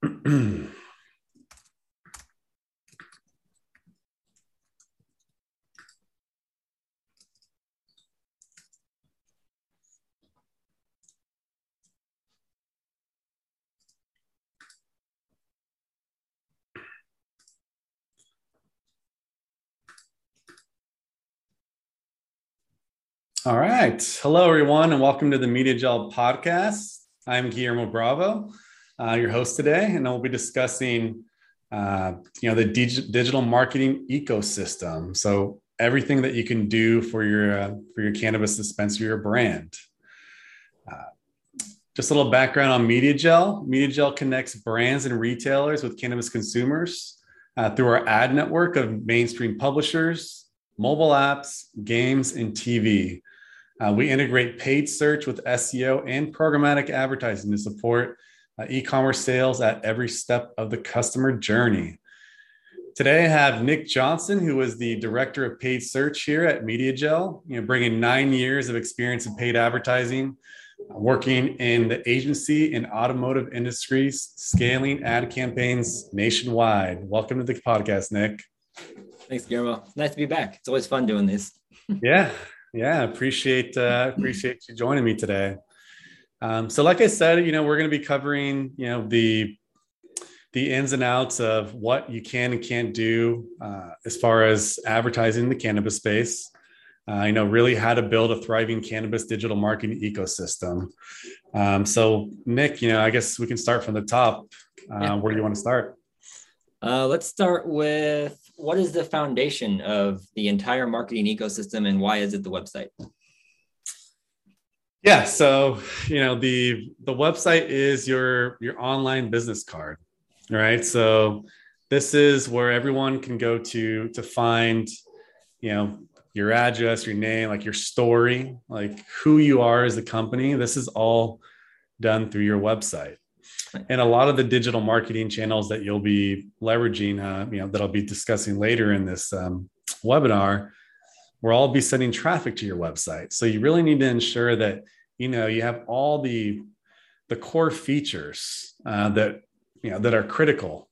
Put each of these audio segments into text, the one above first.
All right. Hello, everyone, and welcome to the MediaJel podcast. I'm Guillermo Bravo, uh, your host today, and I'll be discussing, uh, you know, the dig- digital marketing ecosystem. So everything that you can do for your uh, for your cannabis dispensary or brand. Uh, just a little background on MediaJel. Media Gel connects brands and retailers with cannabis consumers uh, through our ad network of mainstream publishers, mobile apps, games, and TV. Uh, we integrate paid search with SEO and programmatic advertising to support uh, e-commerce sales at every step of the customer journey. Today, I have Nick Johnson, who is the director of paid search here at MediaJel, you know, bringing nine years of experience in paid advertising, uh, working in the agency and automotive industries, scaling ad campaigns nationwide. Welcome to the podcast, Nick. Thanks, Guillermo. Nice to be back. It's always fun doing this. yeah, yeah, appreciate uh, appreciate you joining me today. Um, so, like I said, you know, we're going to be covering, you know, the the ins and outs of what you can and can't do uh, as far as advertising the cannabis space. Uh, you know, really how to build a thriving cannabis digital marketing ecosystem. Um, so, Nick, you know, I guess we can start from the top. Uh, yeah. Where do you want to start? Uh, let's start with what is the foundation of the entire marketing ecosystem and why is it the website? Yeah, so you know the the website is your your online business card, right? So this is where everyone can go to to find, you know, your address, your name, like your story, like who you are as a company. This is all done through your website and a lot of the digital marketing channels that you'll be leveraging, uh, you know, that I'll be discussing later in this um, webinar, will all be sending traffic to your website. So you really need to ensure that you know you have all the the core features uh, that you know that are critical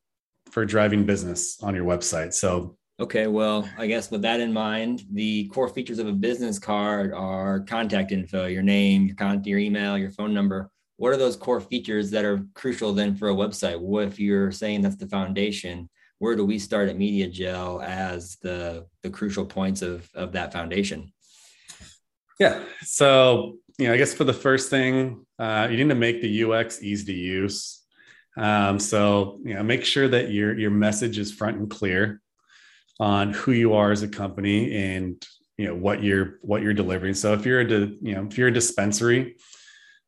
for driving business on your website. So Okay, well, I guess with that in mind, the core features of a business card are contact info, your name, your contact, your email, your phone number what are those core features that are crucial then for a website? What if you're saying that's the foundation? Where do we start at MediaJel as the the crucial points of of that foundation? Yeah. So you know, I guess for the first thing, uh, you need to make the UX easy to use. Um, so you know, make sure that your your message is front and clear on who you are as a company and you know what you're what you're delivering. So if you're a you know if you're a dispensary,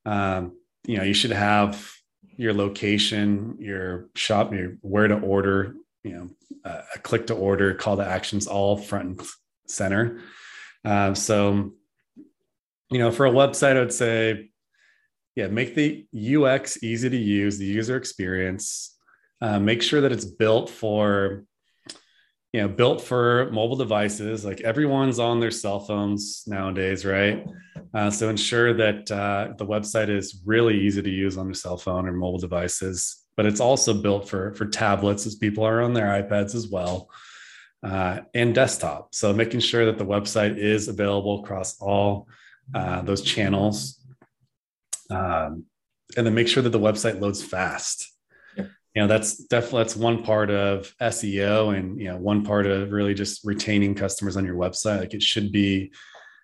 um, you know you should have your location your shop your where to order you know uh, a click to order call to actions all front and center. Uh, so you know for a website i would say yeah make the ux easy to use the user experience. Uh, make sure that it's built for you know built for mobile devices. Like everyone's on their cell phones nowadays right? Uh, so ensure that uh, the website is really easy to use on your cell phone or mobile devices but it's also built for for tablets as people are on their ipads as well uh, and desktop. So making sure that the website is available across all uh, those channels um, and then make sure that the website loads fast. You know that's definitely that's one part of seo and you know one part of really just retaining customers on your website. Like it should be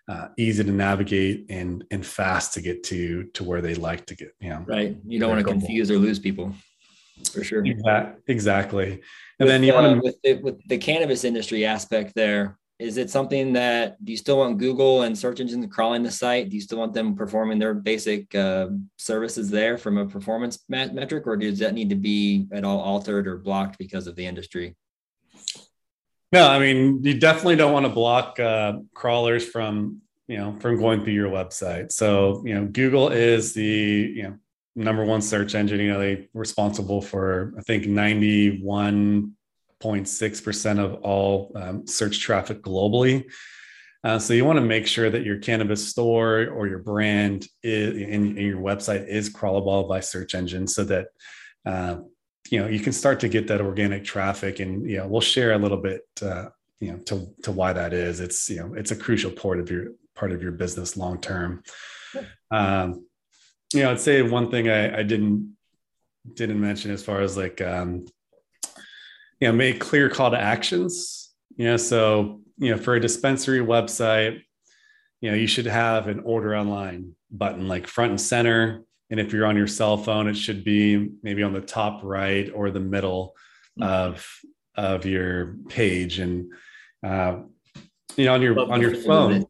uh, easy to navigate and and fast to get to to where they like to get you know. Right. You don't want to confuse or lose people for sure exactly and with, then you uh, want to with the, with the cannabis industry aspect there is it something that do you still want Google and search engines crawling the site? Do you still want them performing their basic uh, services there from a performance mat- metric, or does that need to be at all altered or blocked because of the industry? No, I mean you definitely don't want to block uh, crawlers from you know from going through your website. So you know Google is the you know number one search engine. You know they responsible for I think ninety one 0.6% of all um, search traffic globally. Uh, so you want to make sure that your cannabis store or your brand is, and, and your website is crawlable by search engines so that uh, you know you can start to get that organic traffic and you know we'll share a little bit uh, you know to to why that is it's you know it's a crucial part of your part of your business long term um you know i'd say one thing i i didn't didn't mention as far as like um you know make clear call to actions. You know so you know for a dispensary website you know you should have an order online button like front and center. And if you're on your cell phone, it should be maybe on the top right or the middle of of your page. And uh, you know, on your on your phone,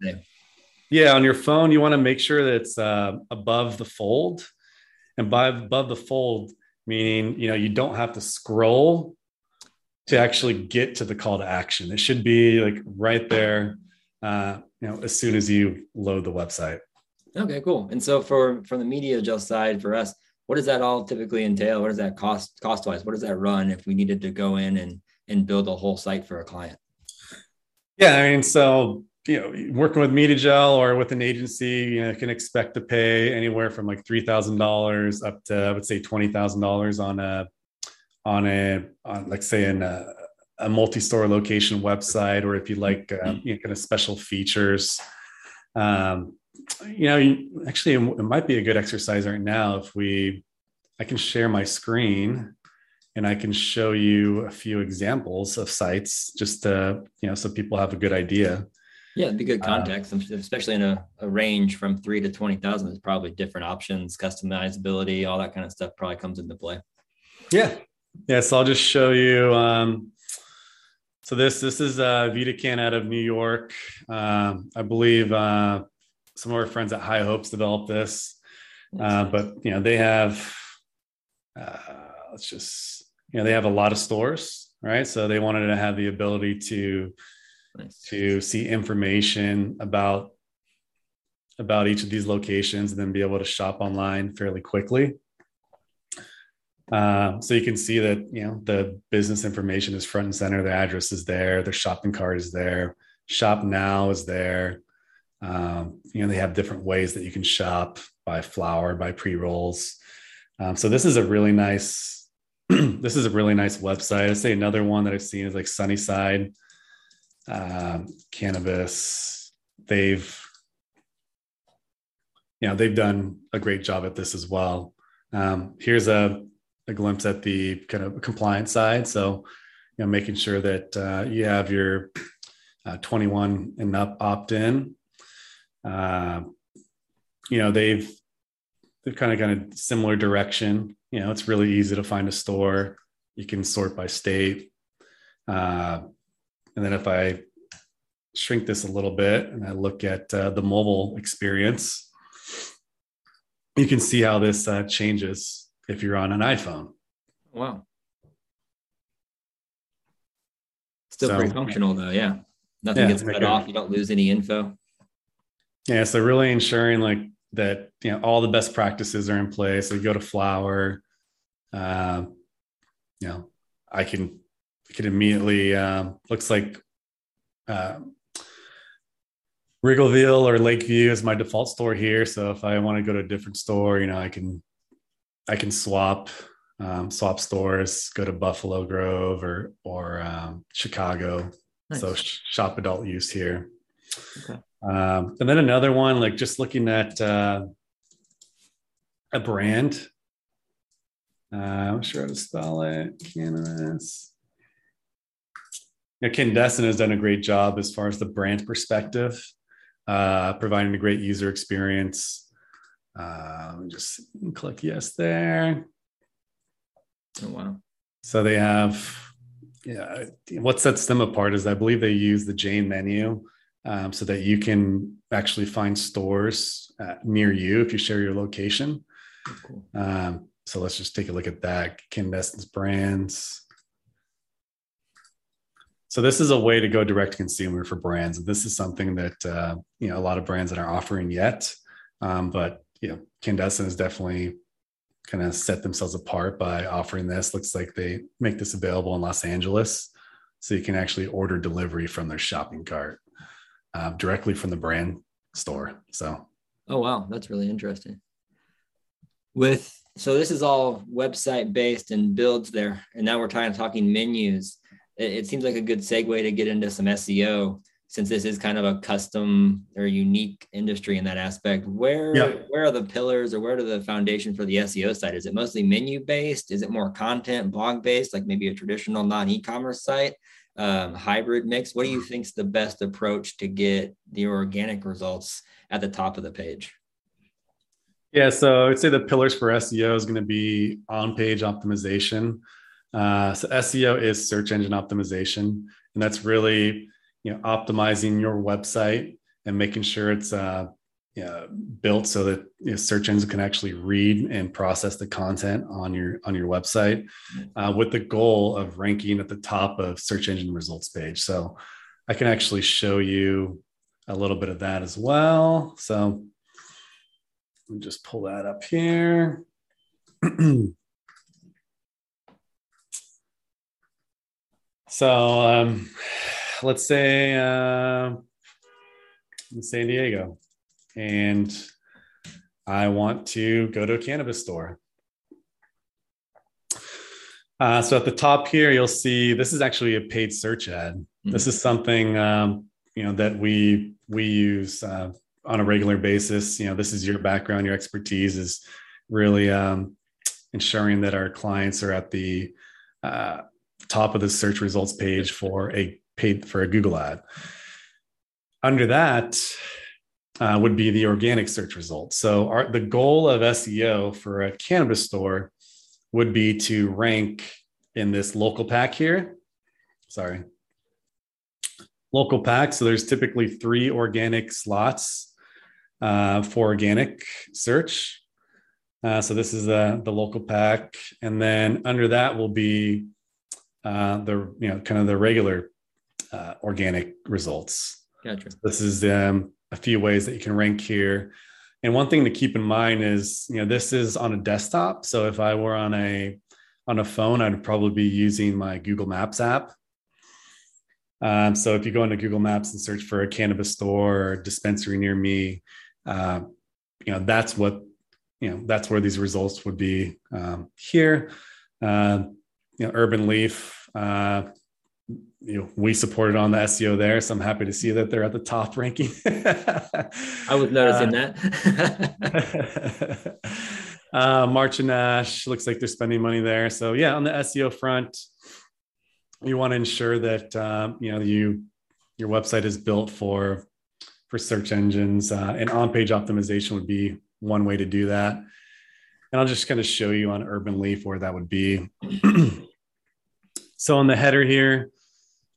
yeah, on your phone, you want to make sure that it's uh, above the fold. And by above the fold, meaning you know you don't have to scroll to actually get to the call to action. It should be like right there, uh, you know, as soon as you load the website. Okay, cool. And so for from the MediaJel side for us, what does that all typically entail? What does that cost cost wise? What does that run if we needed to go in and and build a whole site for a client? Yeah, I mean, so you know, working with MediaJel or with an agency, you know, can expect to pay anywhere from like three thousand dollars up to I would say twenty thousand dollars on a on a on like say in a, a multi-store location website, or if you like um, you know, kind of special features. Um, you know, actually, it might be a good exercise right now if we, I can share my screen and I can show you a few examples of sites just to, you know, so people have a good idea. Yeah, it'd be good uh, context, uh, especially in a, a, range from three to 20,000. There's probably different options, customizability, all that kind of stuff probably comes into play. Yeah. Yeah. So I'll just show you. Um, so this, this is uh, VidaCann out of New York. Um, I believe uh, some of our friends at High Hopes developed this, uh, but you know they have uh, let's just you know they have a lot of stores, right? So they wanted to have the ability to nice. to see information about about each of these locations and then be able to shop online fairly quickly. Uh, so you can see that you know the business information is front and center. The address is there. The shopping cart is there. Shop now is there. Um, you know, they have different ways that you can shop by flower, by pre rolls. Um, so this is a really nice. this is a really nice website. I'd say another one that I've seen is like Sunnyside um, Cannabis. They've, you know, they've done a great job at this as well. Um, here's a, a glimpse at the kind of compliance side. So, you know, making sure that uh, you have your uh, 21 and up opt in uh, you know they've they've kind of gone a similar direction you know it's really easy to find a store you can sort by state uh, and then if i shrink this a little bit and i look at uh, the mobile experience you can see how this uh, changes if you're on an iphone. Wow. Still so, pretty functional though yeah. Nothing yeah, gets cut off. You don't lose any info. Yeah, so really ensuring like that you know all the best practices are in place. So you go to flower, uh, you know, I can I can immediately uh, looks like uh, Wrigleyville or Lakeview is my default store here. So if I want to go to a different store, you know, I can I can swap um, swap stores, go to Buffalo Grove or or um, Chicago. Nice. So shop adult use here. Okay. Um, and then another one, like just looking at uh, a brand. Uh, I'm sure how to spell it. Cannabis. Yeah, Canndescent has done a great job as far as the brand perspective, uh, providing a great user experience. Uh, just click yes there. Oh wow! So they have, yeah. What sets them apart is I believe they use the Jane menu um, so that you can actually find stores uh, near you if you share your location. Cool. Um, so let's just take a look at that. Canndescent's brands. So this is a way to go direct to consumer for brands, and this is something that uh, you know a lot of brands that aren't offering yet. Um, but you know, Canndescent has definitely kind of set themselves apart by offering this. Looks like they make this available in Los Angeles, so you can actually order delivery from their shopping cart uh, directly from the brand store. So, oh wow, that's really interesting. With so this is all website based and builds there. And now we're talking talking menus. It, it seems like a good segue to get into some SEO since this is kind of a custom or unique industry in that aspect. Where where are the pillars or where are the foundation for the SEO side? Is it mostly menu based? Is it more content blog based, like maybe a traditional non e-commerce site? Um, hybrid mix. What do you think is the best approach to get the organic results at the top of the page? Yeah, so I would say the pillars for SEO is going to be on page optimization. Uh, so SEO is search engine optimization, and that's really you know optimizing your website and making sure it's uh, built so that you know, search engines can actually read and process the content on your on your website, uh, with the goal of ranking at the top of search engine results page. So I can actually show you a little bit of that as well. So let me just pull that up here. so um, let's say uh, in San Diego, and I want to go to a cannabis store. Uh, so at the top here, you'll see this is actually a paid search ad. Mm-hmm. This is something um, you know that we we use uh, on a regular basis. You know, this is your background, your expertise is really um, ensuring that our clients are at the uh, top of the search results page for a paid for a Google ad. Under that uh, would be the organic search results. So our, the goal of SEO for a cannabis store would be to rank in this local pack here. Sorry. Local pack. So there's typically three organic slots uh, for organic search. Uh, so this is the, the local pack. And then under that will be uh, the, you know, kind of the regular uh, organic results. Gotcha. This is um, a few ways that you can rank here. And one thing to keep in mind is, you know, this is on a desktop. So if I were on a on a phone, I'd probably be using my Google Maps app. Um, so if you go into Google Maps and search for a cannabis store or dispensary near me, uh, you know that's what you know that's where these results would be um, here uh, you know urban leaf uh, you know we supported on the seo there so i'm happy to see that they're at the top ranking i was noticing uh, that uh, march and ash looks like they're spending money there so yeah on the seo front you want to ensure that um, you know you your website is built for for search engines. Uh, and on page optimization would be one way to do that. And I'll just kind of show you on Urban Leaf where that would be. so on the header here,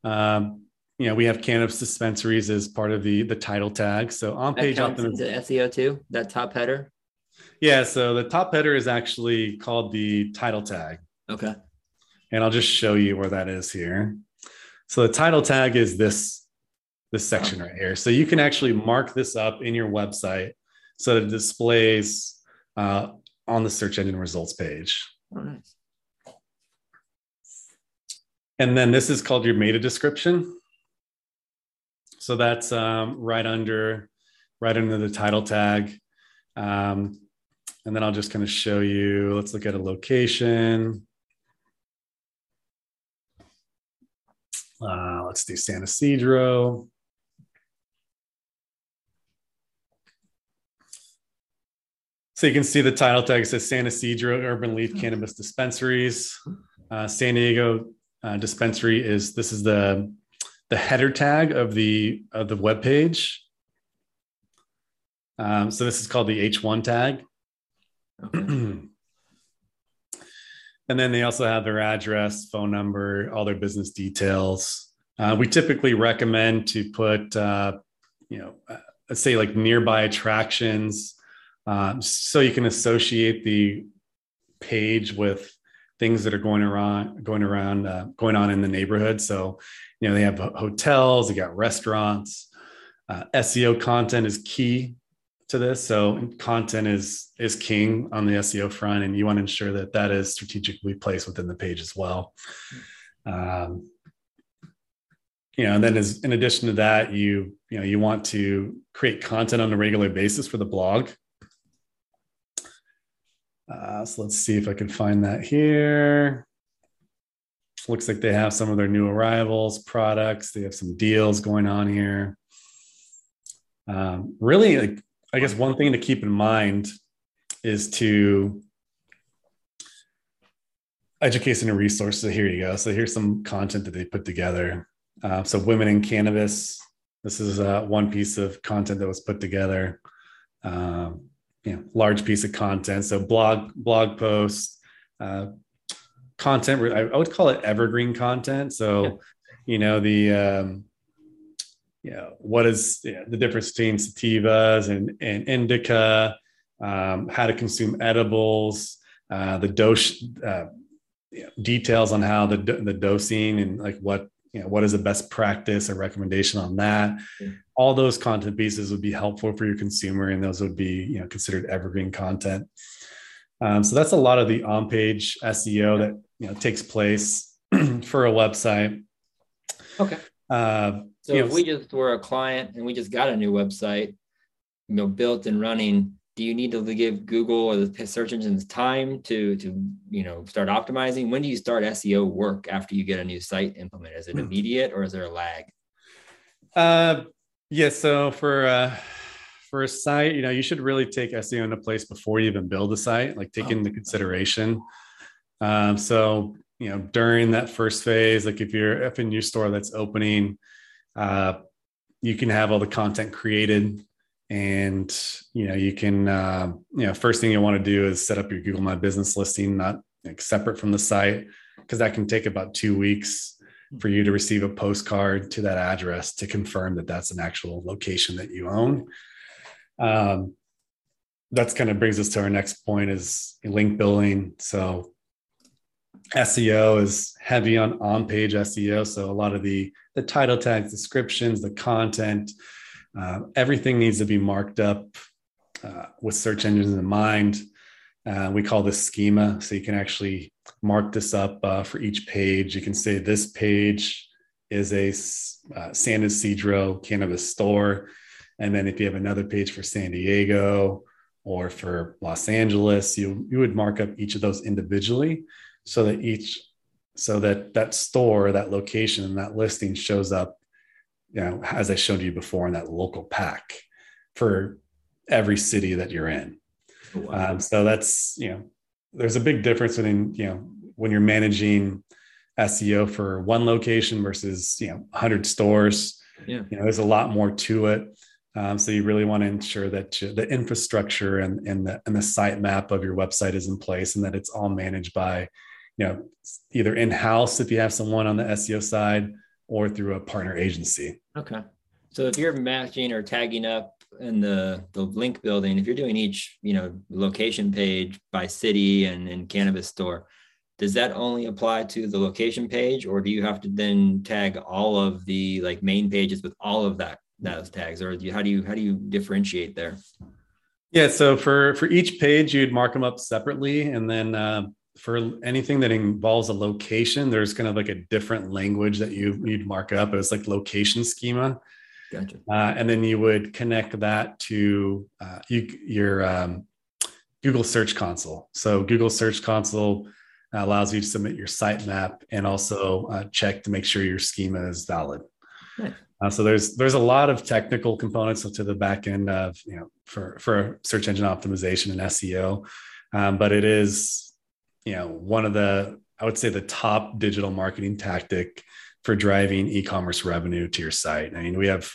um, you know, we have cannabis dispensaries as part of the the title tag. So on page optimization SEO too, that top header. Yeah, so the top header is actually called the title tag. Okay. And I'll just show you where that is here. So the title tag is this this section right here. So you can actually mark this up in your website so that it displays uh, on the search engine results page. Oh, nice. And then this is called your meta description. So that's um, right under right under the title tag. Um, and then I'll just kind of show you. Let's look at a location. Uh, let's do San Ysidro. So you can see the title tag says San Ysidro Urban Leaf Cannabis Dispensaries. Uh, San Diego uh, dispensary is this is the the header tag of the of the web page. Um, so this is called the H1 tag. Okay. and then they also have their address, phone number, all their business details. Uh, we typically recommend to put, uh, you know, uh, let's say like nearby attractions, um, so you can associate the page with things that are going around going around uh, going on in the neighborhood. So you know they have hotels they got restaurants. Uh, seo content is key to this. So content is is king on the seo front and you want to ensure that that is strategically placed within the page as well. Um, you know and then as in addition to that you you know you want to create content on a regular basis for the blog Uh, so let's see if I can find that here. Looks like they have some of their new arrivals, products. They have some deals going on here. Um, really, like, I guess one thing to keep in mind is to education and resources. So here you go. So here's some content that they put together. Uh, so women in cannabis. This is uh, one piece of content that was put together. Um, you know, large piece of content. So blog blog posts, uh, content. I, would call it evergreen content. So, yeah. you know, the um, you know, what is you know, the difference between sativas and and indica? Um, how to consume edibles, uh, the dose uh, you know, details on how the the dosing and like what you know what is the best practice or recommendation on that? Yeah. all those content pieces would be helpful for your consumer and those would be you know considered evergreen content. Um, so that's a lot of the on page seo that you know takes place for a website. Okay. Uh, so if know, we just were a client and we just got a new website you know built and running do you need to give Google or the search engines time to to you know start optimizing? When do you start SEO work after you get a new site implemented? Is it hmm. immediate or is there a lag? Uh, yeah. So for uh, for a site, you know, you should really take SEO into place before you even build a site, like take oh. into consideration. Um, so you know, during that first phase, like if you're if a new store that's opening, uh, you can have all the content created and you know you can uh, you know first thing you want to do is set up your google my business listing not like, separate from the site because that can take about two weeks for you to receive a postcard to that address to confirm that that's an actual location that you own. Um, that's kind of brings us to our next point is link building. So seo is heavy on on page seo so a lot of the the title tags descriptions the content uh, everything needs to be marked up uh, with search engines in mind. Uh, we call this schema. So you can actually mark this up uh, for each page. You can say this page is a uh, San Ysidro cannabis store. And then if you have another page for San Diego or for Los Angeles, you, you would mark up each of those individually so that each so that that store that location and that listing shows up you know, as I showed you before in that local pack for every city that you're in. Oh, wow. Um, so that's, you know, there's a big difference between, you know, when you're managing SEO for one location versus, you know, 100 stores. Yeah. You know, there's a lot more to it. Um, so you really want to ensure that you, the infrastructure and, and, the, and the site map of your website is in place and that it's all managed by, you know, either in-house if you have someone on the SEO side or through a partner agency. Okay. So if you're matching or tagging up in the the link building, if you're doing each, you know, location page by city and, and cannabis store, does that only apply to the location page or do you have to then tag all of the like main pages with all of that those tags or do you, how do you how do you differentiate there? Yeah, so for for each page you'd mark them up separately and then uh, for anything that involves a location, there's kind of like a different language that you you'd mark up. It was like location schema. Gotcha. Uh, and then you would connect that to uh, you, your um, Google Search Console. So Google Search Console allows you to submit your sitemap and also uh, check to make sure your schema is valid. Nice. Uh, so there's there's a lot of technical components to the back end of you know for for search engine optimization and SEO, um, but it is you know one of the i would say the top digital marketing tactic for driving e-commerce revenue to your site i mean we have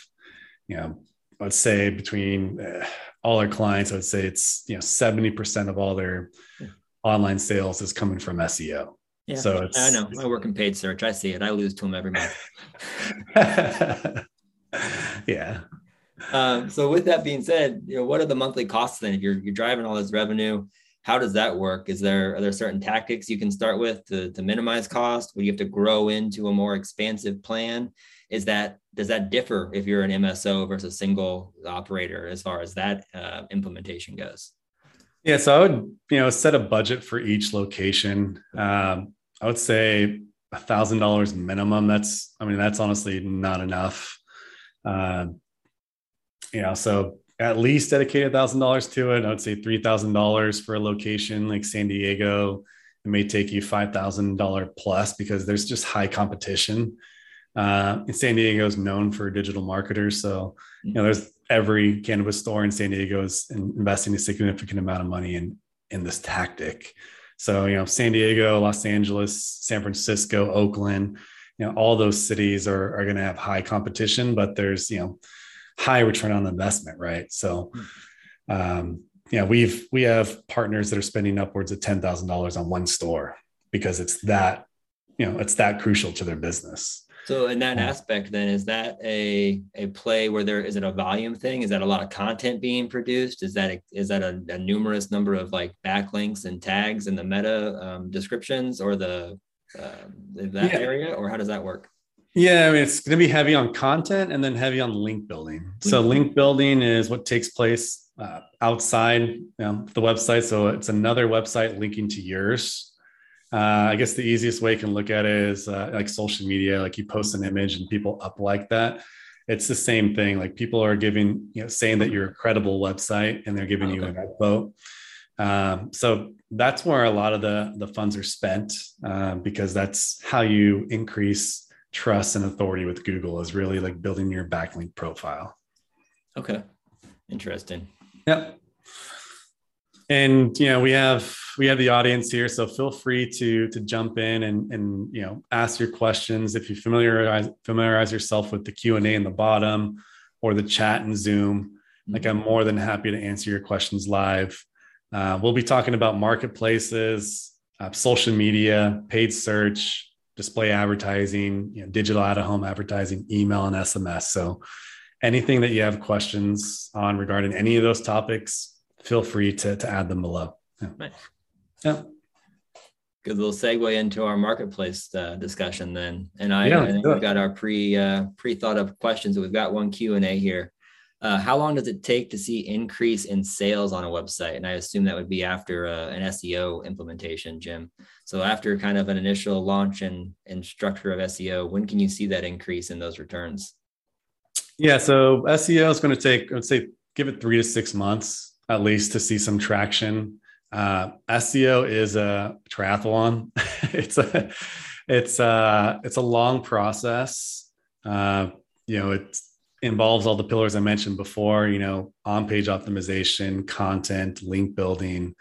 you know let's say between uh, all our clients i would say it's you know 70% of all their yeah. online sales is coming from seo yeah, so I know. I work in paid search. I see it. I lose to them every month. yeah. Um, so with that being said, you know, what are the monthly costs then? If you're you're driving all this revenue, how does that work? Is there are there certain tactics you can start with to, to minimize cost? Would you have to grow into a more expansive plan? Is that does that differ if you're an MSO versus single operator as far as that uh, implementation goes? Yeah, so I would you know set a budget for each location. Um, I would say a thousand dollars minimum. That's I mean that's honestly not enough. Uh, you know, so at least dedicate a thousand dollars to it. I would say three thousand dollars for a location like San Diego. It may take you five thousand dollar plus because there's just high competition. Uh, and San Diego is known for digital marketers, so you know there's every cannabis store in San Diego is investing a significant amount of money in in this tactic. So you know San Diego, Los Angeles, San Francisco, Oakland, you know all those cities are are going to have high competition, but there's you know high return on investment, right? So, um, yeah, we've we have partners that are spending upwards of ten thousand dollars on one store because it's that you know it's that crucial to their business. So in that aspect, then is that a a play where there is it a volume thing? Is that a lot of content being produced? Is that a, is that a, a numerous number of like backlinks and tags in the meta um, descriptions or the uh, that yeah. area, or how does that work? Yeah, I mean, it's going to be heavy on content and then heavy on link building. So, link building is what takes place uh, outside you know, the website. So, it's another website linking to yours. Uh, I guess the easiest way you can look at it is uh, like social media, like you post an image and people up like that. It's the same thing. Like people are giving, you know, saying that you're a credible website and they're giving okay. you an vote. Um, so that's where a lot of the the funds are spent uh, because that's how you increase trust and authority with Google is really like building your backlink profile. Okay. Interesting. Yep. And you know, we have we have the audience here, so feel free to to jump in and and you know ask your questions. If you familiarize familiarize yourself with the Q and A in the bottom or the chat in Zoom, mm-hmm. like I'm more than happy to answer your questions live. Uh, we'll be talking about marketplaces, uh, social media, paid search, display advertising, you know, digital out of home advertising, email, and SMS. So anything that you have questions on regarding any of those topics, feel free to, to add them below. Yeah. Nice. yeah. Good little segue into our marketplace uh, discussion then. And I, yeah, I think we've got our pre uh, pre thought of questions. We've got one Q and A here. Uh, how long does it take to see increase in sales on a website? And I assume that would be after uh, an SEO implementation, Jim. So after kind of an initial launch and, and structure of SEO, when can you see that increase in those returns? Yeah, so SEO is going to take, I would say, give it three to six months at least to see some traction. Uh, SEO is a triathlon. it's a, it's a, it's a long process. Uh, you know, it's involves all the pillars I mentioned before, you know, on page optimization, content, link building,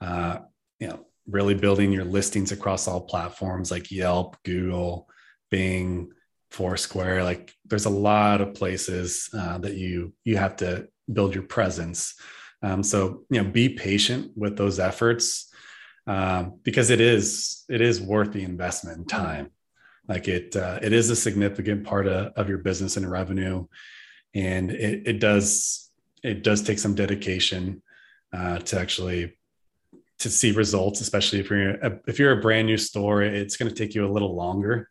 uh, you know, really building your listings across all platforms like Yelp, Google, Bing, Foursquare. Like there's a lot of places uh, that you you have to build your presence. Um, so you know, be patient with those efforts um, because it is it is worth the investment in time. Like it, uh, it is a significant part of, of your business and revenue, and it, it does it does take some dedication uh, to actually to see results, especially if you're a, if you're a brand new store. It's going to take you a little longer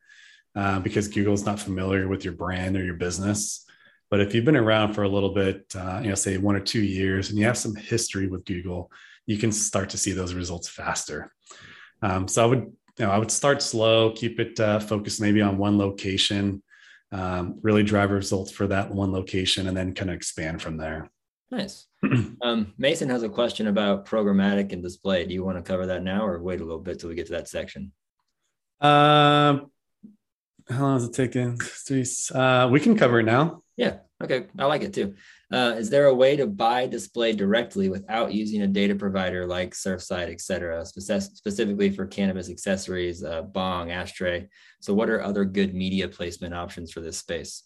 uh, because Google's not familiar with your brand or your business. But if you've been around for a little bit, uh, you know, say one or two years, and you have some history with Google, you can start to see those results faster. Um, so I would you know, I would start slow, keep it uh, focused maybe on one location, um, really drive results for that one location, and then kind of expand from there. Nice. um, Mason has a question about programmatic and display. Do you want to cover that now, or wait a little bit till we get to that section? Uh, how long is it taking? Uh, we can cover it now. Yeah. Okay. I like it too. Uh, is there a way to buy display directly without using a data provider like Surfside, et cetera, Spec- specifically for cannabis accessories, uh, bong, ashtray? So, what are other good media placement options for this space?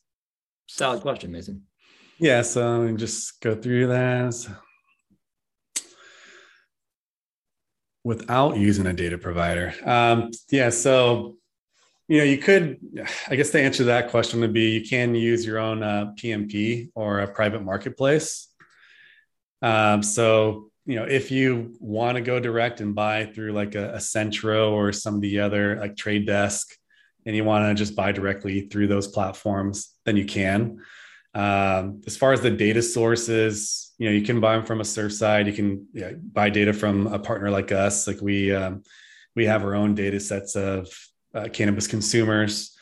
Solid question, Mason. Yeah, so just go through that without using a data provider. Um, yeah, so you know, you could, I guess the answer to that question would be you can use your own uh, PMP or a private marketplace. Um, so, you know, if you want to go direct and buy through like a, a Centro or some of the other like Trade Desk, and you want to just buy directly through those platforms, then you can. Um, as far as the data sources, you know, you can buy them from a Surfside You can yeah, buy data from a partner like us. Like we, um, we have our own data sets of uh, cannabis consumers.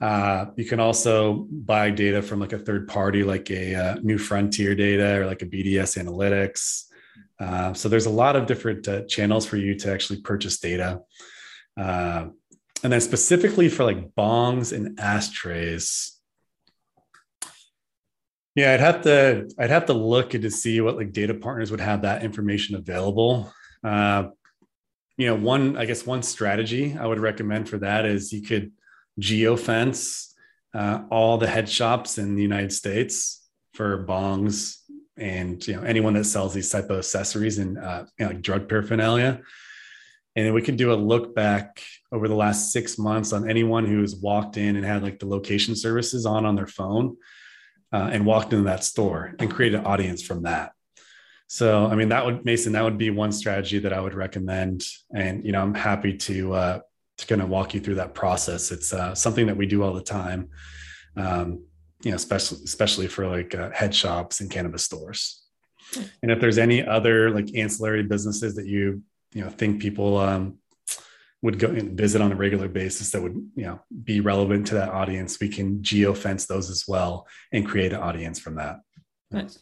Uh, you can also buy data from like a third party, like a uh, New Frontier data or like a BDS Analytics. Uh, so there's a lot of different uh, channels for you to actually purchase data. Uh, and then specifically for like bongs and ashtrays, yeah, I'd have to I'd have to look and to see what like data partners would have that information available. Uh, you know, one I guess one strategy I would recommend for that is you could geofence uh, all the head shops in the United States for bongs and you know anyone that sells these type of accessories and uh, you know, like drug paraphernalia. And then we could do a look back over the last six months on anyone who's walked in and had like the location services on on their phone uh, and walked into that store and create an audience from that. So, I mean, that would Mason, that would be one strategy that I would recommend. And you know, I'm happy to uh, to kind of walk you through that process. It's uh, something that we do all the time. Um, you know, especially especially for like uh, head shops and cannabis stores. And if there's any other like ancillary businesses that you you know think people um, would go and visit on a regular basis that would you know be relevant to that audience we can geo fence those as well and create an audience from that nice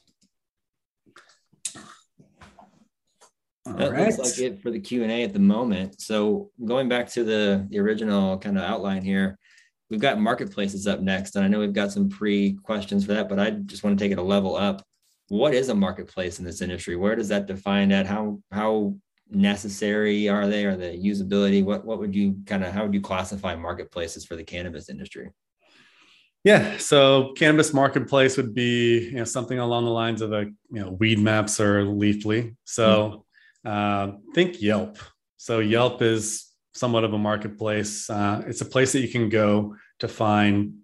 All that right. looks like it for the q&a at the moment. So going back to the, the original kind of outline here we've got marketplaces up next and i know we've got some pre questions for that but i just want to take it a level up. What is a marketplace in this industry? Where does that define at how how necessary are they? Or the usability? What what would you kind of how would you classify marketplaces for the cannabis industry? Yeah so cannabis marketplace would be you know something along the lines of a you know weed maps or leafly. So mm-hmm. Uh, think yelp so yelp is somewhat of a marketplace uh, it's a place that you can go to find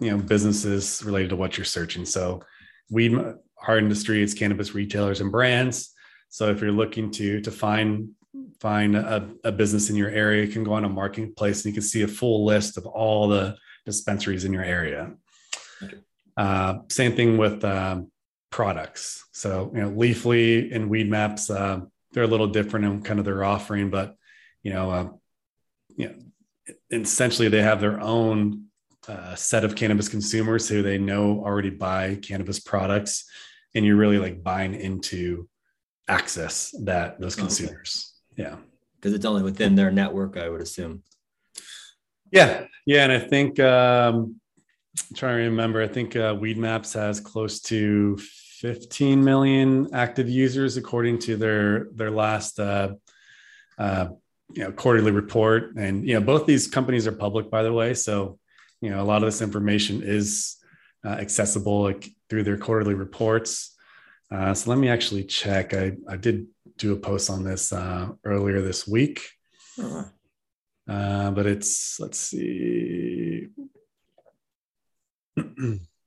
you know businesses related to what you're searching so weed our industry it's cannabis retailers and brands so if you're looking to to find find a, a business in your area, you can go on a marketplace and you can see a full list of all the dispensaries in your area. Uh, same thing with um, products. So you know, Leafly and Weedmaps, uh, they're a little different in kind of their offering, but you know, uh, you know, essentially they have their own uh, set of cannabis consumers who they know already buy cannabis products, and you're really like buying into access that those consumers. Okay. Yeah. Because it's only within their network, I would assume. Yeah. Yeah. And I think, um, I'm trying to remember, I think uh, Weed Maps has close to 15 million active users according to their their last uh, uh, you know quarterly report. And you know both these companies are public, by the way, so you know a lot of this information is uh, accessible like through their quarterly reports. Uh, so let me actually check. I, I did do a post on this uh, earlier this week. Uh-huh. Uh, but it's, let's see.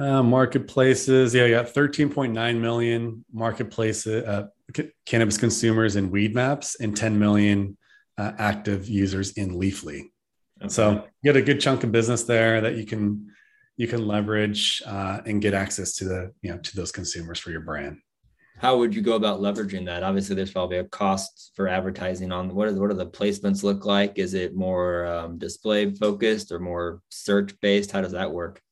Uh, marketplaces, yeah, I got 13.9 million marketplaces, uh, c- cannabis consumers in Weed Maps and 10 million uh, active users in Leafly. Okay. So you get a good chunk of business there that you can you can leverage uh, and get access to the you know to those consumers for your brand. How would you go about leveraging that? Obviously, there's probably a cost for advertising on what are what are the placements look like? Is it more um, display focused or more search based? How does that work?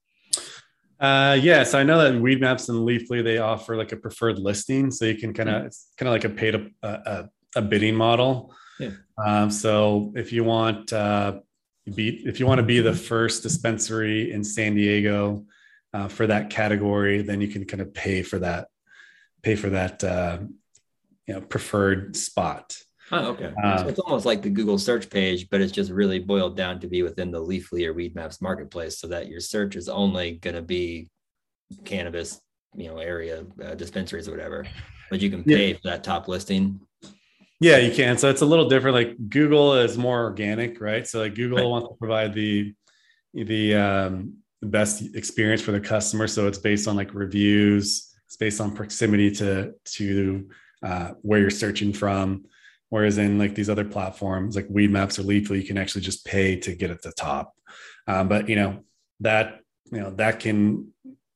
Uh, yeah, so I know that Weed Maps and Leafly they offer like a preferred listing, so you can kind of it's kind of like a paid a, a, a bidding model. Yeah. Um, so if you want uh, be if you want to be the first dispensary in San Diego uh, for that category, then you can kind of pay for that, pay for that, uh, you know, preferred spot. Oh, okay. Uh, so it's almost like the Google search page, but it's just really boiled down to be within the Leafly or Weed Maps marketplace, so that your search is only going to be cannabis, you know, area uh, dispensaries or whatever. But you can pay yeah. for that top listing yeah, you can. So it's a little different. Like Google is more organic, right? So like Google right. wants to provide the the um, best experience for the customer. So it's based on like reviews. It's based on proximity to to uh, where you're searching from. Whereas in like these other platforms like Weed Maps or Leafly, you can actually just pay to get at the top. Um, but you know that you know that can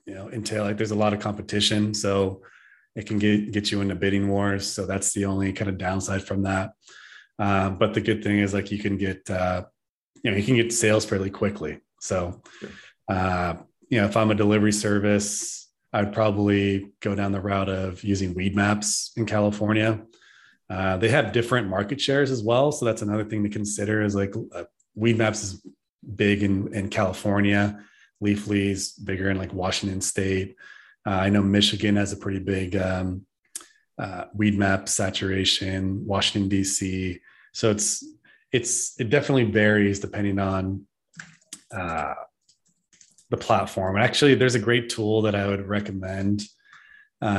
you know entail like there's a lot of competition. So it can get get you into bidding wars. So that's the only kind of downside from that. Um, but the good thing is like you can get uh, you know you can get sales fairly quickly. So uh, you know if I'm a delivery service, I'd probably go down the route of using Weed Maps in California. Uh, they have different market shares as well, so that's another thing to consider. Is like uh, Weedmaps is big in in California. Leafly's bigger in like Washington State. Uh, I know Michigan has a pretty big um, uh, Weedmap saturation. Washington D.C. So it's it's it definitely varies depending on uh, the platform. And actually, there's a great tool that I would recommend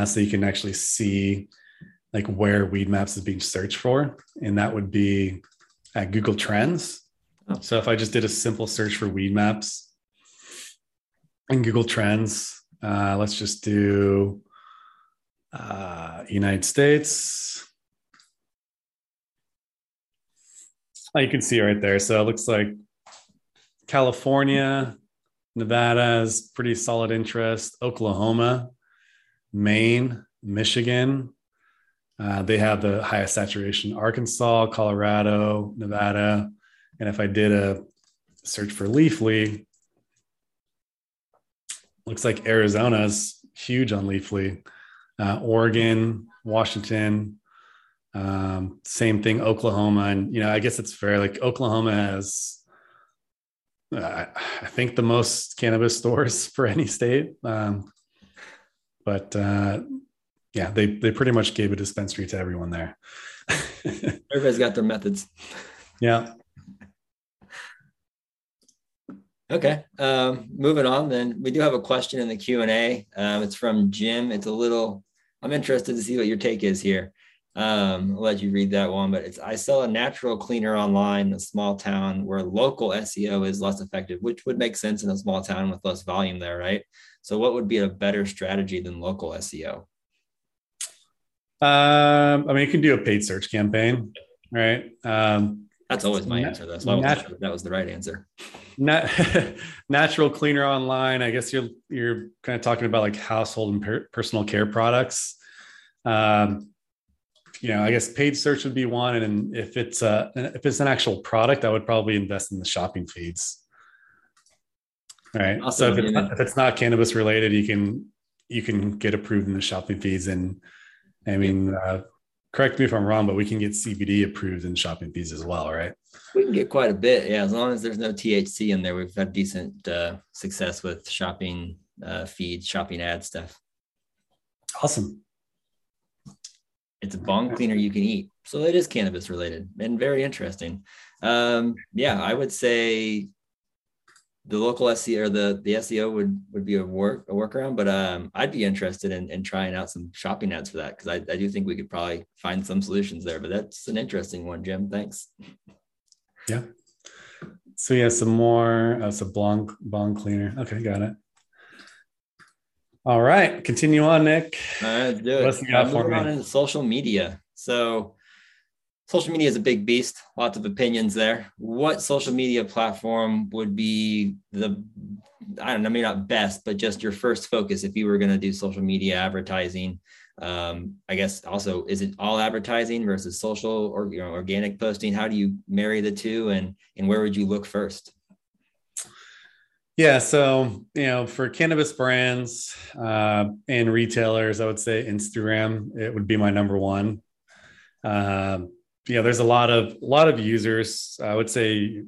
so you can actually see like where Weedmaps is being searched for, and that would be at Google Trends. Oh. So if I just did a simple search for Weedmaps in Google Trends, uh, let's just do uh, United States. Oh, you can see right there. So it looks like California, Nevada has pretty solid interest. Oklahoma, Maine, Michigan. Uh, they have the highest saturation. Arkansas, Colorado, Nevada. And if I did a search for Leafly, looks like Arizona's huge on Leafly. Uh, Oregon, Washington, um, same thing, Oklahoma. And, you know, I guess it's fair. Like Oklahoma has I, I think the most cannabis stores for any state. Um, but uh, yeah, they they pretty much gave a dispensary to everyone there. Everybody's got their methods. Yeah. Okay. Um, moving on, then we do have a question in the Q and A. Um, it's from Jim. It's a little. I'm interested to see what your take is here. Um, I'll let you read that one, but it's I sell a natural cleaner online in a small town where local SEO is less effective, which would make sense in a small town with less volume there, right? So, what would be a better strategy than local SEO? Um, I mean, you can do a paid search campaign, right? Um, That's always my answer. That's why nat- sure that was the right answer. Nat- natural cleaner online. I guess you're you're kind of talking about like household and per- personal care products. Um, you know, I guess paid search would be one, and if it's a if it's an actual product, I would probably invest in the shopping feeds. All right. Awesome. So if it's, not, if it's not cannabis related, you can you can get approved in the shopping feeds, and I mean, uh, correct me if I'm wrong, but we can get CBD approved in shopping feeds as well, right? We can get quite a bit, yeah. As long as there's no THC in there, we've had decent uh, success with shopping uh, feeds, shopping ad stuff. Awesome it's a bong cleaner you can eat. So it is cannabis related and very interesting. Um, yeah, I would say the local SEO or the, the SEO would, would be a work, a workaround, but um, I'd be interested in, in trying out some shopping ads for that. Cause I, I do think we could probably find some solutions there, but that's an interesting one, Jim. Thanks. Yeah. So yeah, some more, uh, some bong, bong cleaner. Okay. Got it. All right, continue on, Nick. All right, let's do it. What's got for me? on into social media. So, social media is a big beast. Lots of opinions there. What social media platform would be the I don't know, maybe not best, but just your first focus if you were going to do social media advertising? Um, I guess also is it all advertising versus social or you know, organic posting? How do you marry the two, and and where would you look first? Yeah, so you know, for cannabis brands uh, and retailers, I would say Instagram it would be my number one. Um, yeah, there's a lot of a lot of users. I would say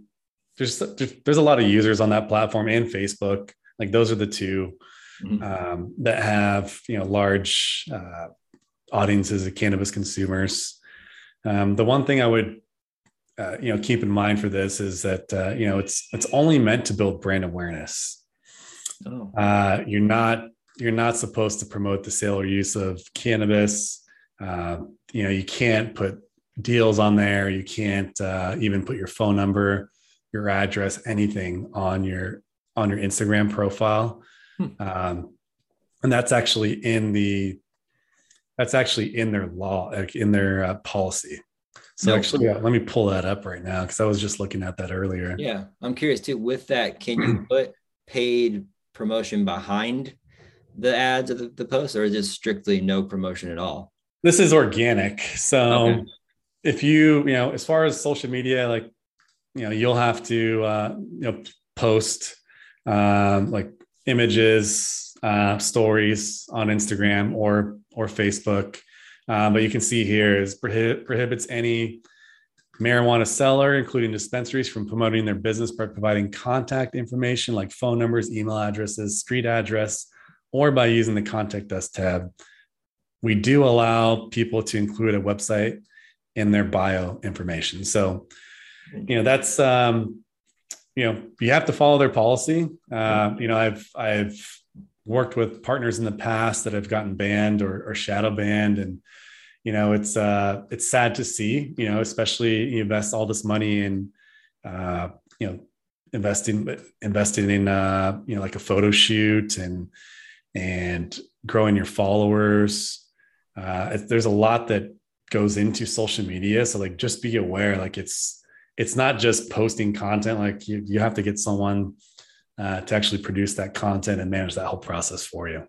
there's there's a lot of users on that platform and Facebook. Like those are the 2 mm-hmm. um, that have you know large uh, audiences of cannabis consumers. Um, the one thing I would uh, you know keep in mind for this is that uh, you know it's it's only meant to build brand awareness. Oh. Uh, you're not you're not supposed to promote the sale or use of cannabis. Uh, you know you can't put deals on there. You can't uh, even put your phone number, your address, anything on your on your Instagram profile. Hmm. Um, and that's actually in the that's actually in their law, like in their uh, policy. So actually, yeah, let me pull that up right now because I was just looking at that earlier. Yeah, I'm curious too. With that, can you put paid promotion behind the ads of the, the post, or is it strictly no promotion at all? This is organic. So, okay. If you you know as far as social media like you know you'll have to uh, you know post um, like images uh, stories on instagram or or facebook. Um, but you can see here is prohib- prohibits any marijuana seller including dispensaries from promoting their business by providing contact information like phone numbers email addresses street address or by using the contact us tab. We do allow people to include a website in their bio information. So, you know, that's um, you know, you have to follow their policy. Uh, you know, I've I've worked with partners in the past that have gotten banned or, or shadow banned, and you know, it's uh, it's sad to see. You know, especially you invest all this money in, uh, you know, investing investing in uh, you know like a photo shoot and and growing your followers uh, there's a lot that goes into social media. So like just be aware like it's it's not just posting content. Like you, you have to get someone uh, to actually produce that content and manage that whole process for you.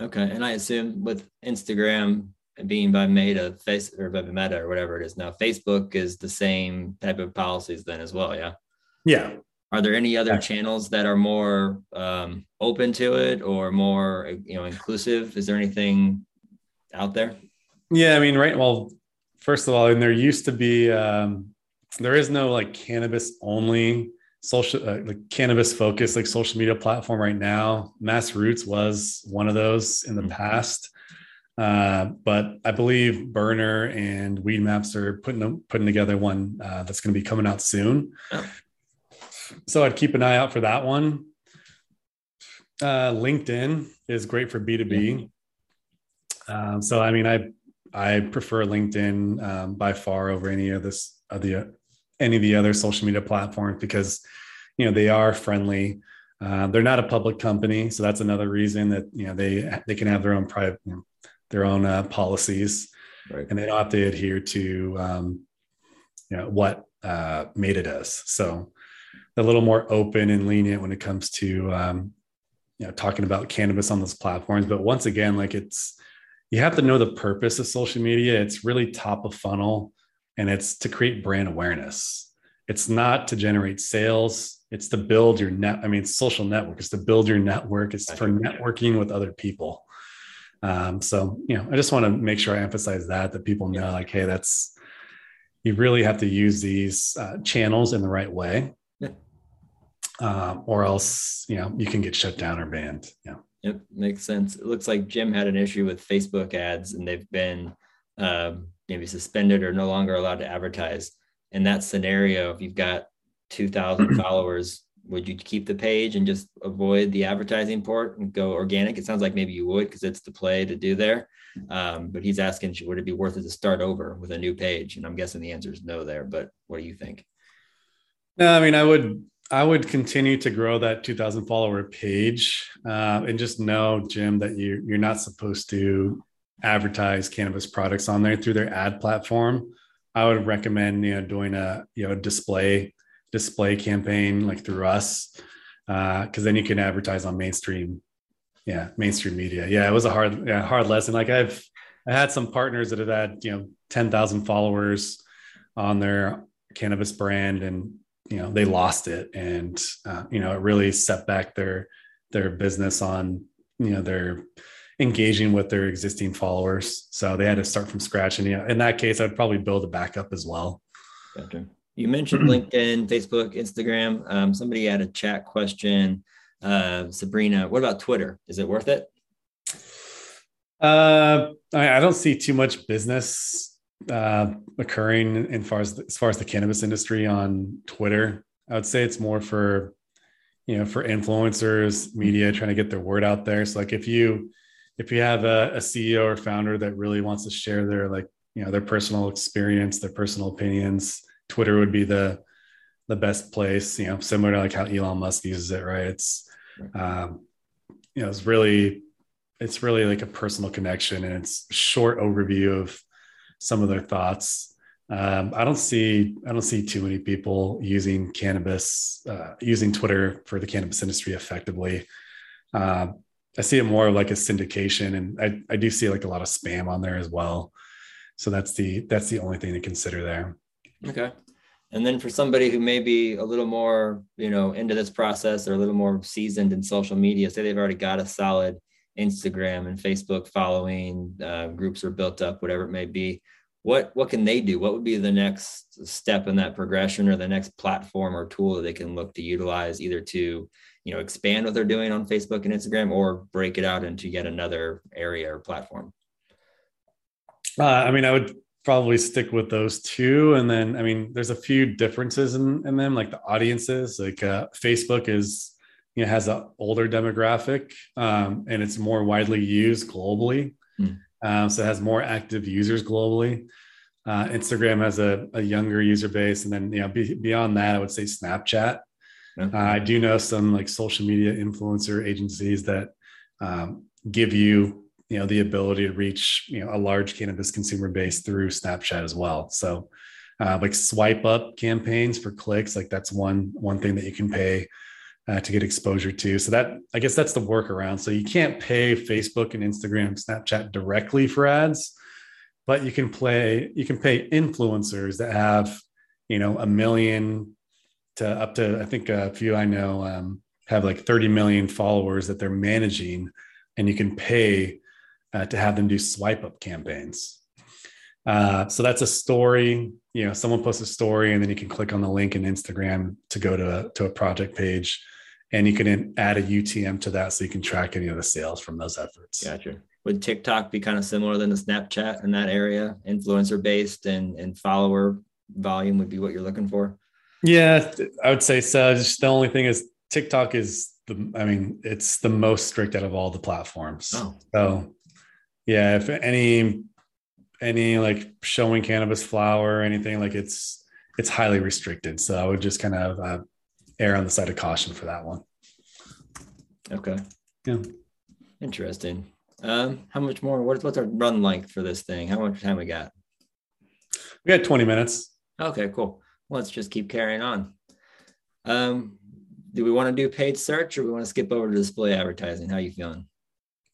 Okay. And i assume with instagram being by meta face or by meta or whatever it is now facebook is the same type of policies then as well yeah? Yeah. Are there any other channels that are more um, open to it or more you know inclusive? Is there anything out there? Yeah, I mean, right. Well, first of all, and there used to be, um, there is no like cannabis only social, uh, like cannabis focused like social media platform right now. MassRoots was one of those in the mm-hmm. past. Uh, but I believe Berner and Weedmaps are putting putting together one uh, that's going to be coming out soon. Oh. So I'd keep an eye out for that one. Uh, LinkedIn is great for B two B. Um, so I mean, I I prefer LinkedIn um, by far over any of this of the any of the other social media platforms because you know they are friendly. Uh, they're not a public company, so that's another reason that you know they they can have their own private you know, their own uh, policies, right. and they don't have to adhere to um, you know what uh, Meta does. So a little more open and lenient when it comes to um, you know talking about cannabis on those platforms. But once again, like it's you have to know the purpose of social media. It's really top of funnel and it's to create brand awareness. It's not to generate sales. It's to build your net. I mean, social network is to build your network. It's for networking with other people. Um, so, you know, I just want to make sure I emphasize that, that people know like, Hey, that's, you really have to use these uh, channels in the right way. Yeah. Um, or else, you know, you can get shut down or banned. Yeah. Yep, makes sense. It looks like Jim had an issue with Facebook ads and they've been um, maybe suspended or no longer allowed to advertise. In that scenario, if you've got 2,000 followers, would you keep the page and just avoid the advertising port and go organic? It sounds like maybe you would because it's the play to do there. Um, but he's asking, would it be worth it to start over with a new page? And I'm guessing the answer is no there. But what do you think? No, I mean, I would I would continue to grow that 2000 follower page uh, and just know, Jim, that you, you're not supposed to advertise cannabis products on there through their ad platform. I would recommend you know doing a you know display display campaign like through us because uh, then you can advertise on mainstream yeah mainstream media yeah it was a hard yeah, hard lesson like I've I had some partners that have had you know 10,000 followers on their cannabis brand and you know they lost it. And uh, you know it really set back their their business on you know their engaging with their existing followers. So they had to start from scratch. And you know in that case i'd probably build a backup as well. Gotcha. you mentioned linkedin facebook instagram. Um, somebody had a chat question. Uh, sabrina what about twitter? Is it worth it? Uh, I, I don't see too much business uh, occurring in far as as far as the cannabis industry on Twitter. I would say it's more for you know for influencers, media trying to get their word out there. So like if you if you have a, a CEO or founder that really wants to share their like you know their personal experience, their personal opinions, Twitter would be the the best place. You know, similar to like how Elon Musk uses it, right? It's um, you know it's really it's really like a personal connection and it's short overview of some of their thoughts. Um, I don't see I don't see too many people using cannabis uh, using Twitter for the cannabis industry effectively. Uh, I see it more like a syndication, and I, I do see like a lot of spam on there as well. So that's the that's the only thing to consider there. Okay. And then for somebody who may be a little more, you know, into this process or a little more seasoned in social media, say they've already got a solid Instagram and Facebook following, uh, groups are built up, whatever it may be. What what can they do? What would be the next step in that progression or the next platform or tool that they can look to utilize either to, you know, expand what they're doing on Facebook and Instagram or break it out into yet another area or platform? Uh, I mean, I would probably stick with those two. And then, I mean, there's a few differences in, in them, like the audiences. Like uh, Facebook is, you know, has an older demographic um, and it's more widely used globally. Mm. Um, so it has more active users globally. Uh, Instagram has a, a, younger user base, and then you know be, beyond that, I would say Snapchat. Uh, I do know some like social media influencer agencies that um, give you you know the ability to reach you know a large cannabis consumer base through Snapchat as well. So uh, like swipe up campaigns for clicks, like that's one one thing that you can pay uh, to get exposure to. So that I guess that's the workaround. So you can't pay Facebook and Instagram, Snapchat directly for ads, but you can play you can pay influencers that have you know a million to up to I think a few I know um, have like 30 million followers that they're managing, and you can pay uh, to have them do swipe up campaigns. Uh, so that's a story. You know, someone posts a story, and then you can click on the link in Instagram to go to a, to a project page and you can add a UTM to that so you can track any of the sales from those efforts. Gotcha. Would TikTok be kind of similar than the Snapchat in that area, influencer based and and follower volume would be what you're looking for? Yeah, I would say so. Just the only thing is TikTok is the I mean, it's the most strict out of all the platforms. Oh. So yeah, if any any like showing cannabis flower or anything like it's it's highly restricted. So I would just kind of uh, err on the side of caution for that one. Okay. Yeah. Interesting. Um, how much more? What's what's our run length for this thing? How much time we got? We got 20 minutes. Okay, cool. Let's just keep carrying on. Um, do we want to do paid search or we want to skip over to display advertising? How are you feeling?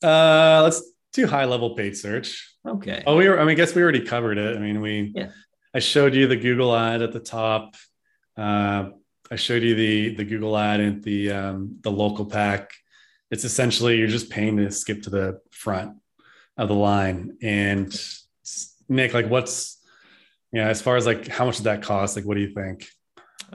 Uh, let's do high level paid search. Okay. Oh, we were, I mean, I guess we already covered it. I mean, we, yeah. I showed you the Google ad at the top. Uh, I showed you the the Google ad and the um, the local pack. It's essentially you're just paying to skip to the front of the line. And Nick, like, what's you know, as far as like how much does that cost? Like, what do you think?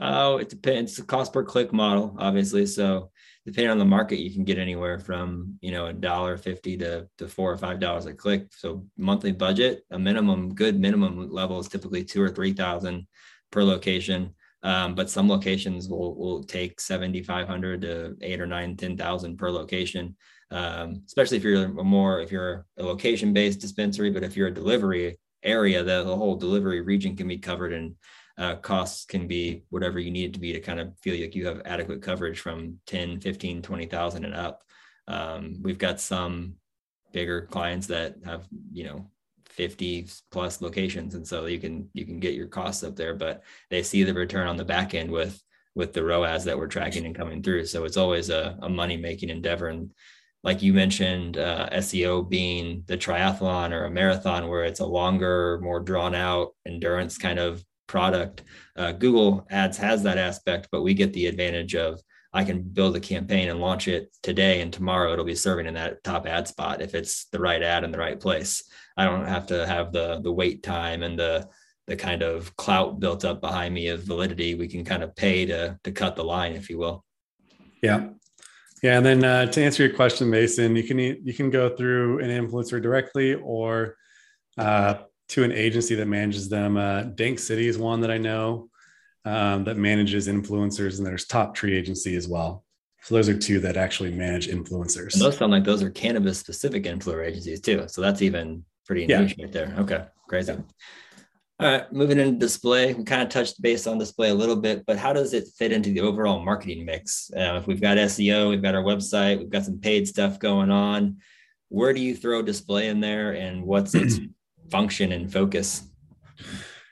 Oh, it depends. It's a cost per click model, obviously. So depending on the market, you can get anywhere from you know a dollar fifty to to four or five dollars a click. So monthly budget, a minimum good minimum level is typically two or three thousand per location. Um, but some locations will will take 7,500 to eight or nine, 10,000 per location. Um, especially if you're more if you're a location based dispensary, but if you're a delivery area, the, the whole delivery region can be covered and uh, costs can be whatever you need it to be to kind of feel like you have adequate coverage from 10, 15, 20,000 and up. Um, we've got some bigger clients that have, you know, 50 plus locations. And so you can you can get your costs up there but they see the return on the back end with with the ROAS that we're tracking and coming through. So it's always a, a money making endeavor. And like you mentioned uh, SEO being the triathlon or a marathon where it's a longer more drawn out endurance kind of product uh, Google ads has that aspect but we get the advantage of I can build a campaign and launch it today and tomorrow. It'll be serving in that top ad spot if it's the right ad in the right place. I don't have to have the the wait time and the the kind of clout built up behind me of validity. We can kind of pay to to cut the line, if you will. Yeah. Yeah, and then uh, to answer your question, Mason, you can you can go through an influencer directly or uh, to an agency that manages them. Uh, Dank City is one that I know um, that manages influencers, and there's Top Tree Agency as well. So those are two that actually manage influencers. And those sound like those are cannabis specific influencer agencies too. So that's even pretty yeah. right there. Okay, crazy. Yeah. All right, moving into display, we kind of touched base on display a little bit, but how does it fit into the overall marketing mix? Uh, if we've got SEO, we've got our website, we've got some paid stuff going on. Where do you throw display in there, and what's its function and focus?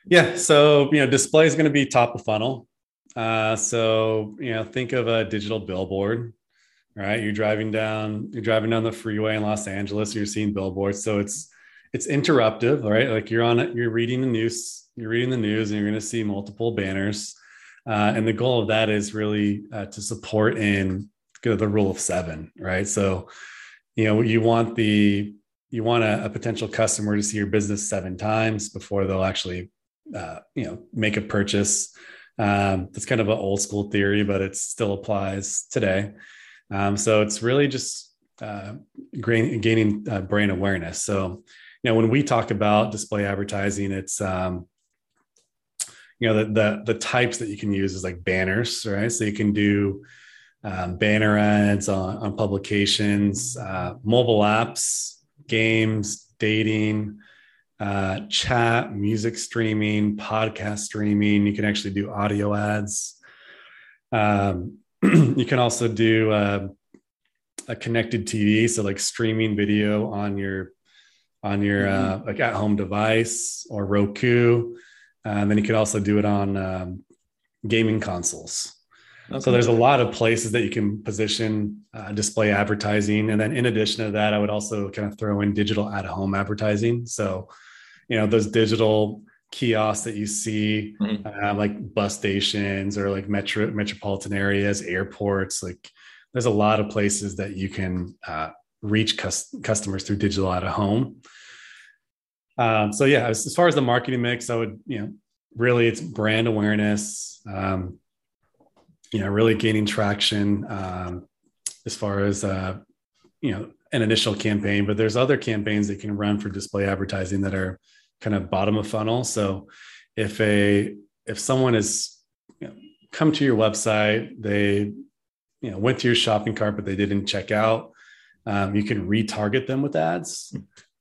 Yeah. So, you know, display is going to be top of funnel. Uh, so, you know, think of a digital billboard, right? You're driving down, you're driving down the freeway in Los Angeles, you're seeing billboards. So it's, it's interruptive, right? Like you're on it, you're reading the news, you're reading the news, and you're going to see multiple banners. Uh, and the goal of that is really uh, to support in the rule of seven, right? So, you know, you want the you want a, a potential customer to see your business seven times before they'll actually, uh, you know, make a purchase. Um, that's kind of an old school theory, but it still applies today. Um, so it's really just uh, gaining uh, brand awareness. So, know, when we talk about display advertising, it's um, you know the, the the types that you can use is like banners, right? So you can do um, banner ads on, on publications, uh, mobile apps, games, dating, uh, chat, music streaming, podcast streaming. You can actually do audio ads. Um, you can also do uh, a connected TV, so like streaming video on your on your mm-hmm. uh, like at home device or Roku. And um, then you can also do it on um, gaming consoles. Okay. So there's a lot of places that you can position uh, display advertising, and then in addition to that, I would also kind of throw in digital at home advertising. So, you know, those digital kiosks that you see, mm-hmm. uh, like bus stations or like metro metropolitan areas, airports. Like, there's a lot of places that you can uh, reach cus- customers through digital at home. Um, so yeah, as, as, far as the marketing mix, I would, you know, really it's brand awareness, um, you know, really gaining traction um, as far as, uh, you know, an initial campaign, but there's other campaigns that can run for display advertising that are kind of bottom of funnel. So if a, if someone is you know, come to your website, they, you know, went to your shopping cart, but they didn't check out, um, you can retarget them with ads.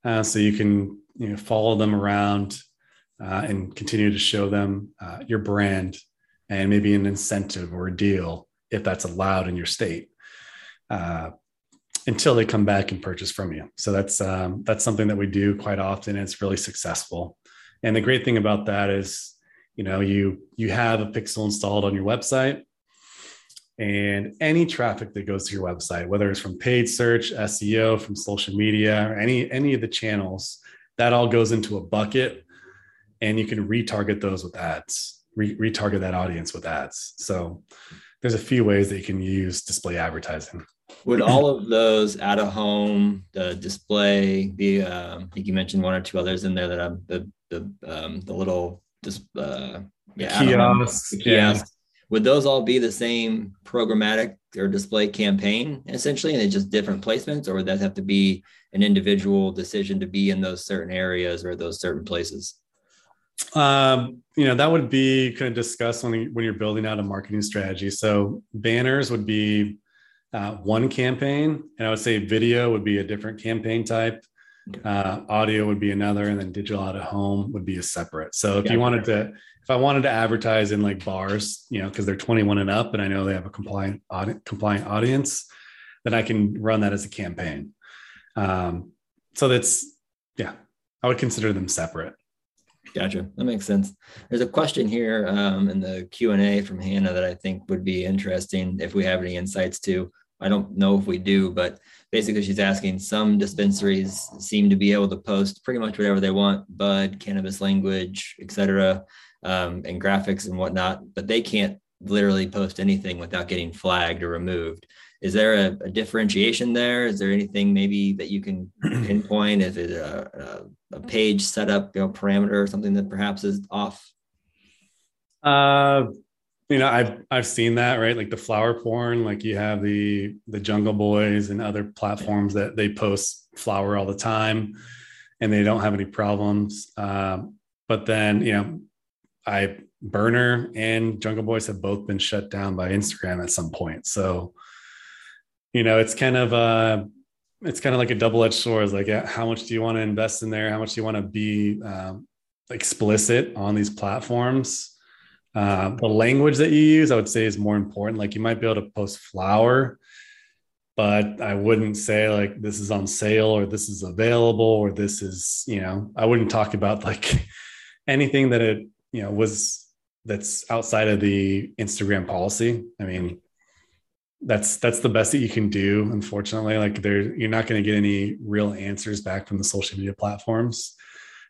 Uh, so you can you know follow them around uh, and continue to show them uh, your brand and maybe an incentive or a deal if that's allowed in your state uh, until they come back and purchase from you. So that's um, that's something that we do quite often and it's really successful. And the great thing about that is you know you you have a pixel installed on your website and any traffic that goes to your website whether it's from paid search seo from social media or any any of the channels that all goes into a bucket and you can retarget those with ads re- retarget that audience with ads so there's a few ways that you can use display advertising would all of those out of home the display the uh, i think you mentioned one or two others in there that i'm the the um, the little just uh, yeah, kiosks. Yeah. would those all be the same programmatic or display campaign essentially and it's just different placements or would that have to be an individual decision to be in those certain areas or those certain places? Um, you know, that would be kind of discussed when, when you're building out a marketing strategy. So banners would be uh, one campaign, and I would say video would be a different campaign type. Uh, audio would be another, and then digital out of home would be a separate. So if yeah. you wanted to, if I wanted to advertise in like bars, you know, because they're 21 and up, and I know they have a compliant audi- compliant audience, then I can run that as a campaign. Um, so that's yeah, I would consider them separate. Gotcha. That makes sense. There's a question here um, in the Q and A from Hannah that I think would be interesting if we have any insights to. I don't know if we do, but basically she's asking some dispensaries seem to be able to post pretty much whatever they want, bud, cannabis language, etc., um, and graphics and whatnot, but they can't literally post anything without getting flagged or removed is there a, a, differentiation there? Is there anything maybe that you can pinpoint? Is it a, a, a, page setup, you know, parameter or something that perhaps is off? Uh, you know, I've I've seen that right, like the flower porn. Like you have the the Jungle Boys and other platforms that they post flower all the time, and they don't have any problems. Um, but then you know, I Berner and Jungle Boys have both been shut down by Instagram at some point. So you know, it's kind of uh it's kind of like a double-edged sword. It's like, how much do you want to invest in there? How much do you want to be um, explicit on these platforms? Uh, the language that you use, I would say, is more important. Like you might be able to post flower, but I wouldn't say like this is on sale or this is available or this is, you know, I wouldn't talk about like anything that it, you know, was that's outside of the Instagram policy. I mean, that's that's the best that you can do unfortunately. Like there you're not going to get any real answers back from the social media platforms.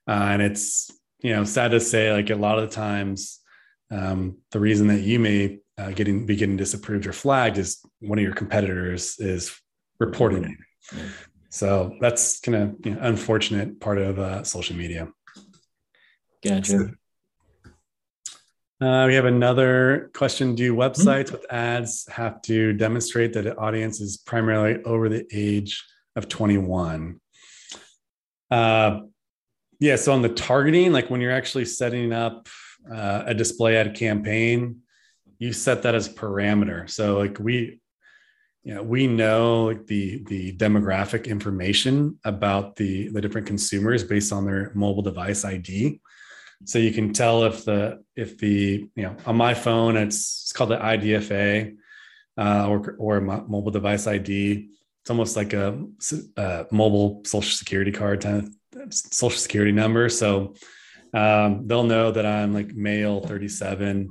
Uh, and it's you know sad to say like a lot of the times um, the reason that you may uh, getting be getting disapproved or flagged is one of your competitors is reporting it. So that's kind of you know, unfortunate part of uh, social media. Gotcha uh, we have another question. Do websites with ads have to demonstrate that the audience is primarily over the age of 21? Uh, yeah, so on the targeting, like when you're actually setting up uh, a display ad campaign, you set that as parameter. So like we, you know, we know like the the demographic information about the the different consumers based on their mobile device ID so you can tell if the if the you know on my phone it's, it's called the IDFA uh, or or mobile device ID. It's almost like a, a, mobile social security card kind of social security number. So um, they'll know that I'm like male 37,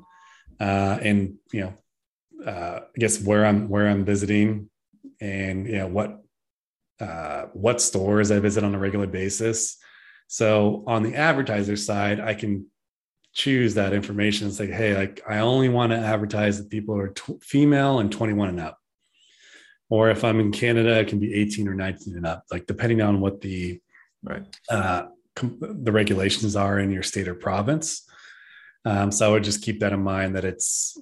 uh, and you know uh, I guess where I'm where I'm visiting, and you know what uh, what stores I visit on a regular basis. So on the advertiser side, I can choose that information and say, hey, like I only want to advertise that people are t- female and 21 and up. Or if I'm in Canada, it can be 18 or 19 and up, like depending on what the right uh, com- the regulations are in your state or province. Um, so I would just keep that in mind that it's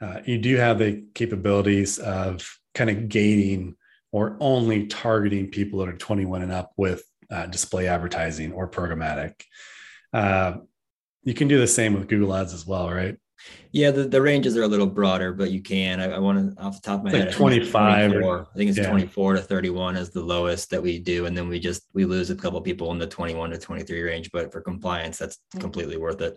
uh, you do have the capabilities of kind of gating or only targeting people that are 21 and up with uh, display advertising or programmatic. Uh, you can do the same with Google Ads as well, right? Yeah, the, the ranges are a little broader, but you can. I, I want to, off the top of my like head, 25. I think it's yeah. 24 to 31 is the lowest that we do. And then we just, we lose a couple people in the 21 to 23 range. But for compliance, that's completely worth it.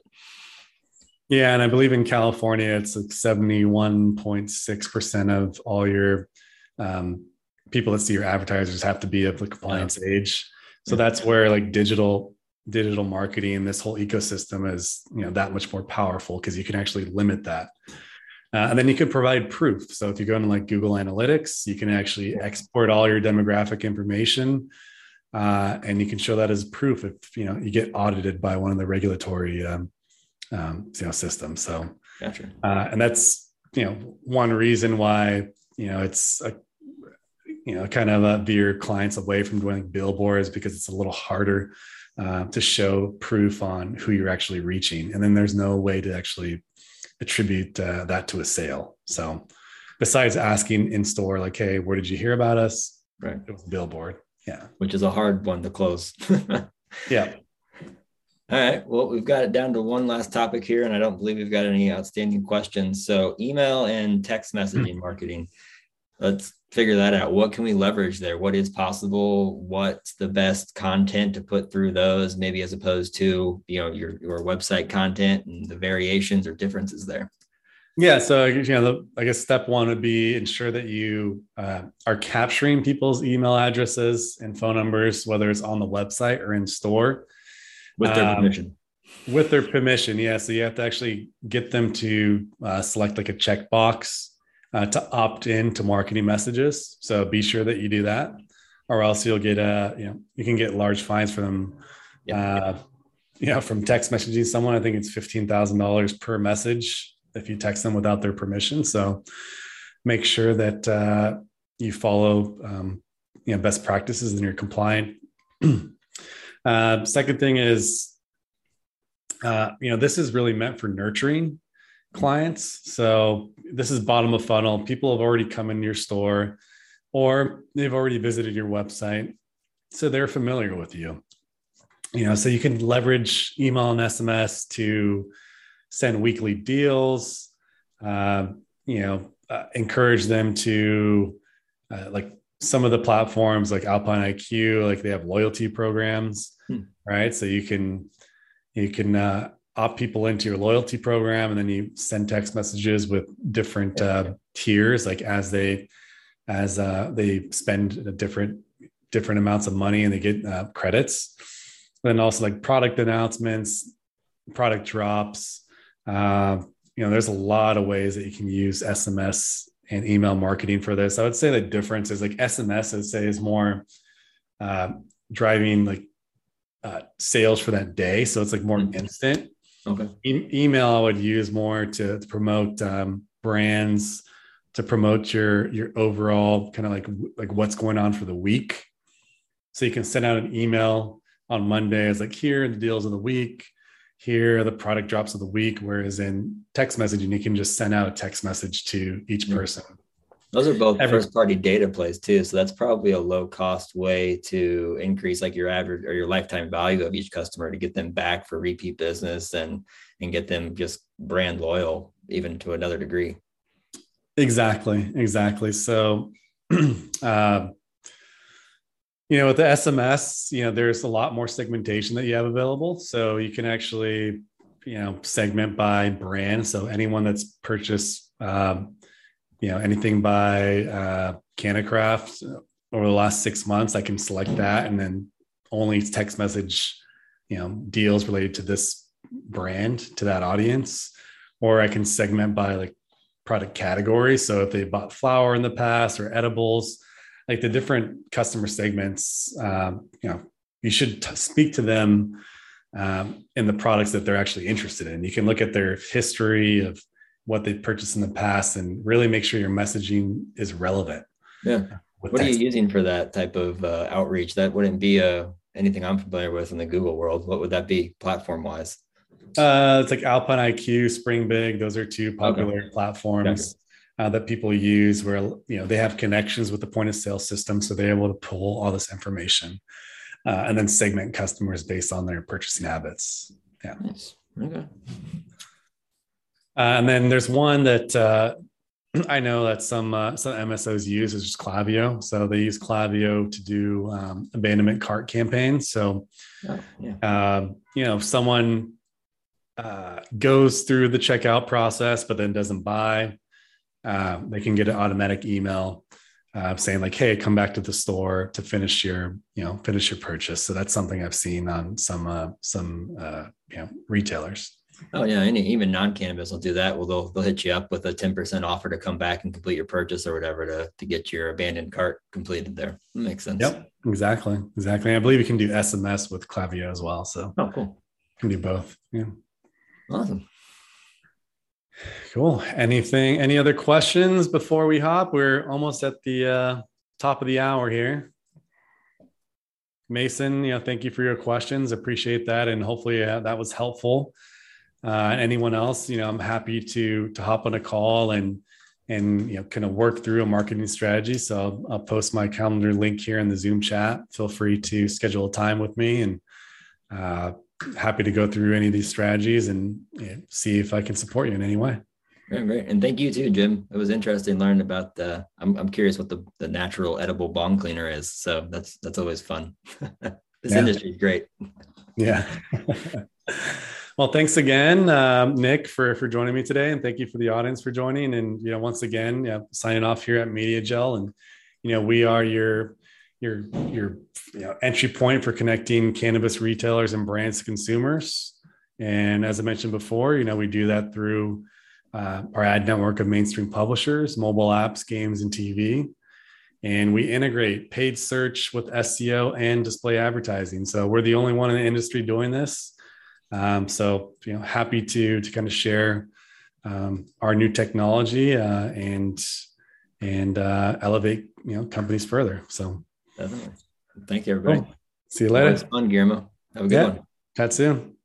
Yeah. And I believe in California, it's like 71.6% of all your um, people that see your advertisers have to be of the compliance yeah. age. So that's where like digital digital marketing, this whole ecosystem is you know that much more powerful because you can actually limit that. Uh, and then you can provide proof. So if you go into like Google Analytics, you can actually export all your demographic information, uh, and you can show that as proof if you know you get audited by one of the regulatory um, um, you know systems. So, gotcha. uh, and that's you know one reason why you know it's a you know kind of uh, veer clients away from doing billboards because it's a little harder uh, to show proof on who you're actually reaching. And then there's no way to actually attribute uh, that to a sale. So besides asking in store like hey where did you hear about us? Right. It was billboard. Yeah. Which is a hard one to close. Yeah. All right. Well, we've got it down to one last topic here, and I don't believe we've got any outstanding questions. So, email and text messaging marketing. Let's figure that out. What can we leverage there? What is possible? What's the best content to put through those, maybe as opposed to you know your your website content and the variations or differences there? Yeah, so you know, the, I guess step one would be ensure that you uh, are capturing people's email addresses and phone numbers, whether it's on the website or in store, with their um, permission. With their permission, yeah. So you have to actually get them to uh, select like a checkbox uh, to opt in to marketing messages. So be sure that you do that, or else you'll get a you know you can get large fines for them. Uh, you know, from text messaging someone, I think it's fifteen thousand dollars per message if you text them without their permission. So make sure that uh, you follow um, you know best practices and you're compliant. uh, second thing is, uh, you know, this is really meant for nurturing clients. So this is bottom of funnel. People have already come in your store or they've already visited your website. So they're familiar with you. You know, so you can leverage email and SMS to send weekly deals, uh, you know, uh, encourage them to uh, like some of the platforms like Alpine IQ, like they have loyalty programs, hmm. right? So you can you can uh, opt people into your loyalty program and then you send text messages with different uh, tiers like as they as uh, they spend different different amounts of money and they get uh, credits then also like product announcements product drops uh, you know there's a lot of ways that you can use sms and email marketing for this. I would say the difference is like SMS, I'd say, is more uh, driving like uh, sales for that day. So it's like more mm-hmm. instant. Okay. E- email I would use more to, to promote um, brands, to promote your your overall kind of like like what's going on for the week. So you can send out an email on Monday as like here are the deals of the week, here are the product drops of the week. Whereas in text messaging, you can just send out a text message to each mm-hmm. Those are both Every, first party data plays too. So that's probably a low cost way to increase like your average or your lifetime value of each customer to get them back for repeat business and and get them just brand loyal even to another degree. Exactly. Exactly. So uh, you know, with the SMS, you know, there's a lot more segmentation that you have available. So you can actually, you know, segment by brand. So anyone that's purchased um, you know anything by uh, CannaCraft over the last six months, I can select that and then only text message, you know, deals related to this brand to that audience, or I can segment by like product category. So if they bought flour in the past or edibles, like the different customer segments, um, you know, you should t- speak to them um, in the products that they're actually interested in. You can look at their history of what they've purchased in the past and really make sure your messaging is relevant. Yeah. What are you using for that type of uh, outreach? That wouldn't be a, uh, anything I'm familiar with in the Google world. What would that be platform wise? Uh, it's like Alpine IQ, Springbig. Those are two popular okay. platforms uh, that people use where you know they have connections with the point of sale system, so they're able to pull all this information uh, and then segment customers based on their purchasing habits. Yeah. Nice. Okay. Uh, and then there's one that uh, I know that some uh, some MSOs use is just Klaviyo. So they use Klaviyo to do um, abandonment cart campaigns. So, oh, yeah. uh, you know, if someone uh, goes through the checkout process but then doesn't buy, uh, they can get an automatic email uh, saying like, "Hey, come back to the store to finish your you know finish your purchase." So that's something I've seen on some uh, some uh, you know retailers. Oh yeah, any even non-cannabis will do that. Well, they'll they'll hit you up with a ten percent offer to come back and complete your purchase or whatever to to get your abandoned cart completed. There that makes sense. Yep, exactly, exactly. I believe you can do SMS with Klaviyo as well. So oh, cool. Can do both. Yeah. Awesome. Cool. Anything? Any other questions before we hop? We're almost at the uh, top of the hour here. Mason, you know, thank you for your questions. Appreciate that, and hopefully uh, that was helpful uh, anyone else, you know, I'm happy to to hop on a call and and you know kind of work through a marketing strategy. So I'll, I'll, post my calendar link here in the Zoom chat. Feel free to schedule a time with me, and uh, happy to go through any of these strategies and you know, see if I can support you in any way. Great, great, and thank you too, Jim. It was interesting learning about the. I'm I'm curious what the the natural edible bong cleaner is. So that's that's always fun. this yeah. industry is great. Yeah. Well, thanks again, um, Nick, for for joining me today, and thank you for the audience for joining. And you know, once again, yeah, signing off here at MediaJel, and you know, we are your your your you know, entry point for connecting cannabis retailers and brands to consumers. And as I mentioned before, you know, we do that through uh, our ad network of mainstream publishers, mobile apps, games, and TV. And we integrate paid search with SEO and display advertising. So we're the only one in the industry doing this. Um, so you know, happy to to kind of share um, our new technology uh, and and uh, elevate you know companies further. So definitely. Thank you, everybody. Cool. See you later. Fun, Guillermo. Have a good yeah. one. Chat soon.